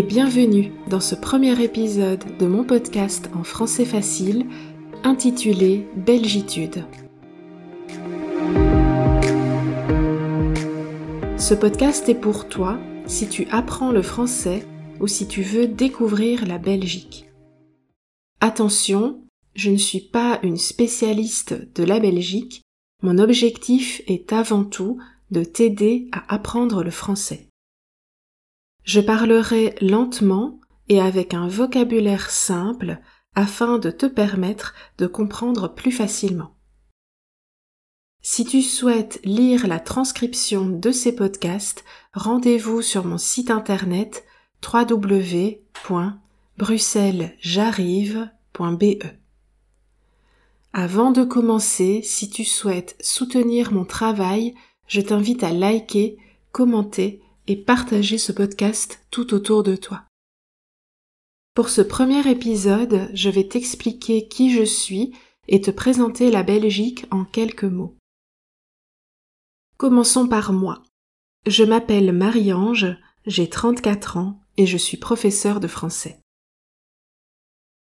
Bienvenue dans ce premier épisode de mon podcast en français facile intitulé Belgitude. Ce podcast est pour toi si tu apprends le français ou si tu veux découvrir la Belgique. Attention, je ne suis pas une spécialiste de la Belgique, mon objectif est avant tout de t'aider à apprendre le français. Je parlerai lentement et avec un vocabulaire simple afin de te permettre de comprendre plus facilement. Si tu souhaites lire la transcription de ces podcasts, rendez-vous sur mon site internet www.bruxellesj'arrive.be. Avant de commencer, si tu souhaites soutenir mon travail, je t'invite à liker, commenter et partager ce podcast tout autour de toi. Pour ce premier épisode, je vais t'expliquer qui je suis et te présenter la Belgique en quelques mots. Commençons par moi. Je m'appelle Marie-Ange, j'ai 34 ans et je suis professeure de français.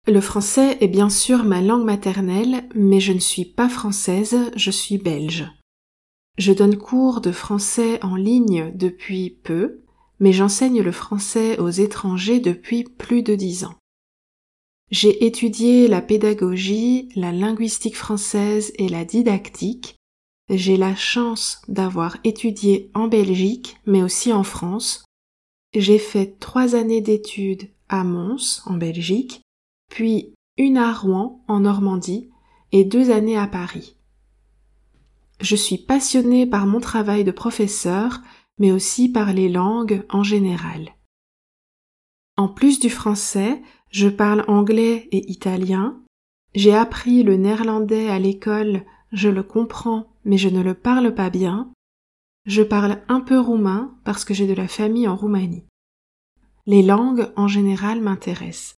Le français est bien sûr ma langue maternelle, mais je ne suis pas française, je suis belge. Je donne cours de français en ligne depuis peu, mais j'enseigne le français aux étrangers depuis plus de dix ans. J'ai étudié la pédagogie, la linguistique française et la didactique. J'ai la chance d'avoir étudié en Belgique, mais aussi en France. J'ai fait trois années d'études à Mons, en Belgique, puis une à Rouen, en Normandie, et deux années à Paris. Je suis passionnée par mon travail de professeur, mais aussi par les langues en général. En plus du français, je parle anglais et italien. J'ai appris le néerlandais à l'école, je le comprends, mais je ne le parle pas bien. Je parle un peu roumain parce que j'ai de la famille en Roumanie. Les langues en général m'intéressent.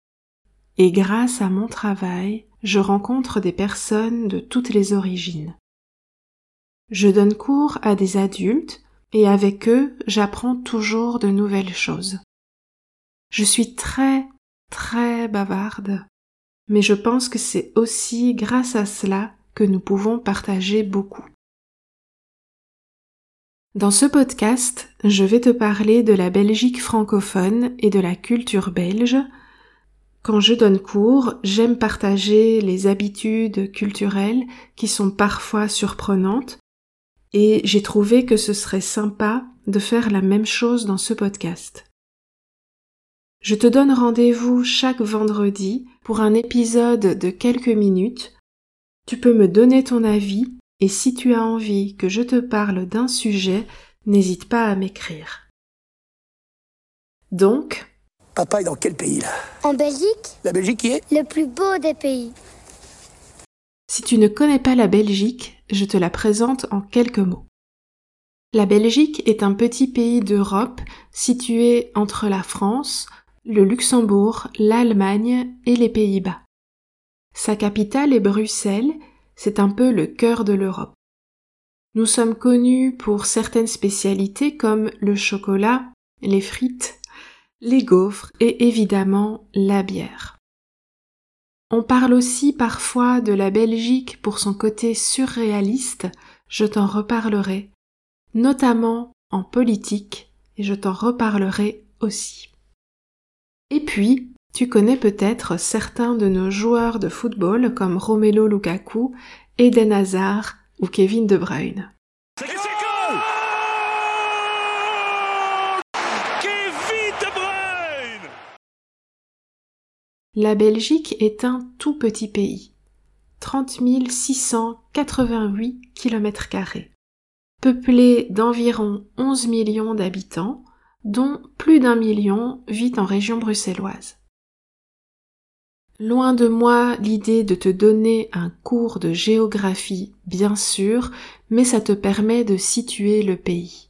Et grâce à mon travail, je rencontre des personnes de toutes les origines. Je donne cours à des adultes et avec eux j'apprends toujours de nouvelles choses. Je suis très, très bavarde, mais je pense que c'est aussi grâce à cela que nous pouvons partager beaucoup. Dans ce podcast, je vais te parler de la Belgique francophone et de la culture belge. Quand je donne cours, j'aime partager les habitudes culturelles qui sont parfois surprenantes et j'ai trouvé que ce serait sympa de faire la même chose dans ce podcast. Je te donne rendez-vous chaque vendredi pour un épisode de quelques minutes. Tu peux me donner ton avis et si tu as envie que je te parle d'un sujet, n'hésite pas à m'écrire. Donc, Papa est dans quel pays là? En Belgique, La Belgique qui est? Le plus beau des pays. Si tu ne connais pas la Belgique, je te la présente en quelques mots. La Belgique est un petit pays d'Europe situé entre la France, le Luxembourg, l'Allemagne et les Pays-Bas. Sa capitale est Bruxelles, c'est un peu le cœur de l'Europe. Nous sommes connus pour certaines spécialités comme le chocolat, les frites, les gaufres et évidemment la bière. On parle aussi parfois de la Belgique pour son côté surréaliste, je t'en reparlerai, notamment en politique, et je t'en reparlerai aussi. Et puis, tu connais peut-être certains de nos joueurs de football comme Romelu Lukaku, Eden Hazard ou Kevin De Bruyne. Et c'est goal Kevin De Bruyne La Belgique est un tout petit pays. 30 688 km peuplé d'environ 11 millions d'habitants, dont plus d'un million vit en région bruxelloise. Loin de moi l'idée de te donner un cours de géographie, bien sûr, mais ça te permet de situer le pays.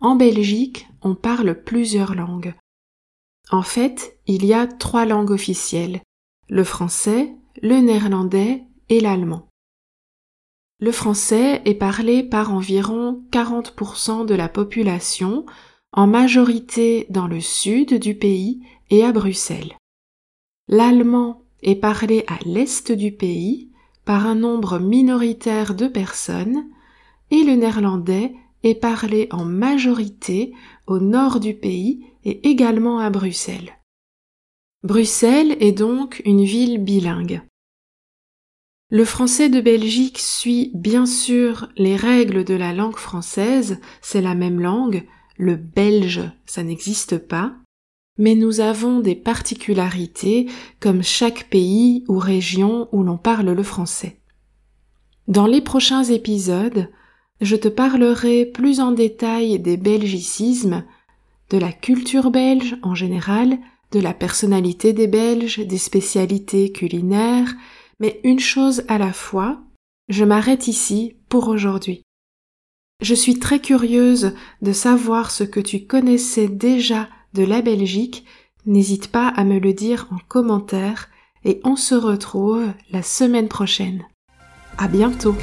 En Belgique, on parle plusieurs langues. En fait, il y a trois langues officielles, le français, le néerlandais et l'allemand. Le français est parlé par environ 40% de la population, en majorité dans le sud du pays et à Bruxelles. L'allemand est parlé à l'est du pays par un nombre minoritaire de personnes et le néerlandais est parlé en majorité au nord du pays et également à Bruxelles. Bruxelles est donc une ville bilingue. Le français de Belgique suit bien sûr les règles de la langue française, c'est la même langue, le belge ça n'existe pas, mais nous avons des particularités comme chaque pays ou région où l'on parle le français. Dans les prochains épisodes, je te parlerai plus en détail des belgicismes, de la culture belge en général, de la personnalité des Belges, des spécialités culinaires, mais une chose à la fois, je m'arrête ici pour aujourd'hui. Je suis très curieuse de savoir ce que tu connaissais déjà de la Belgique, n'hésite pas à me le dire en commentaire et on se retrouve la semaine prochaine. À bientôt!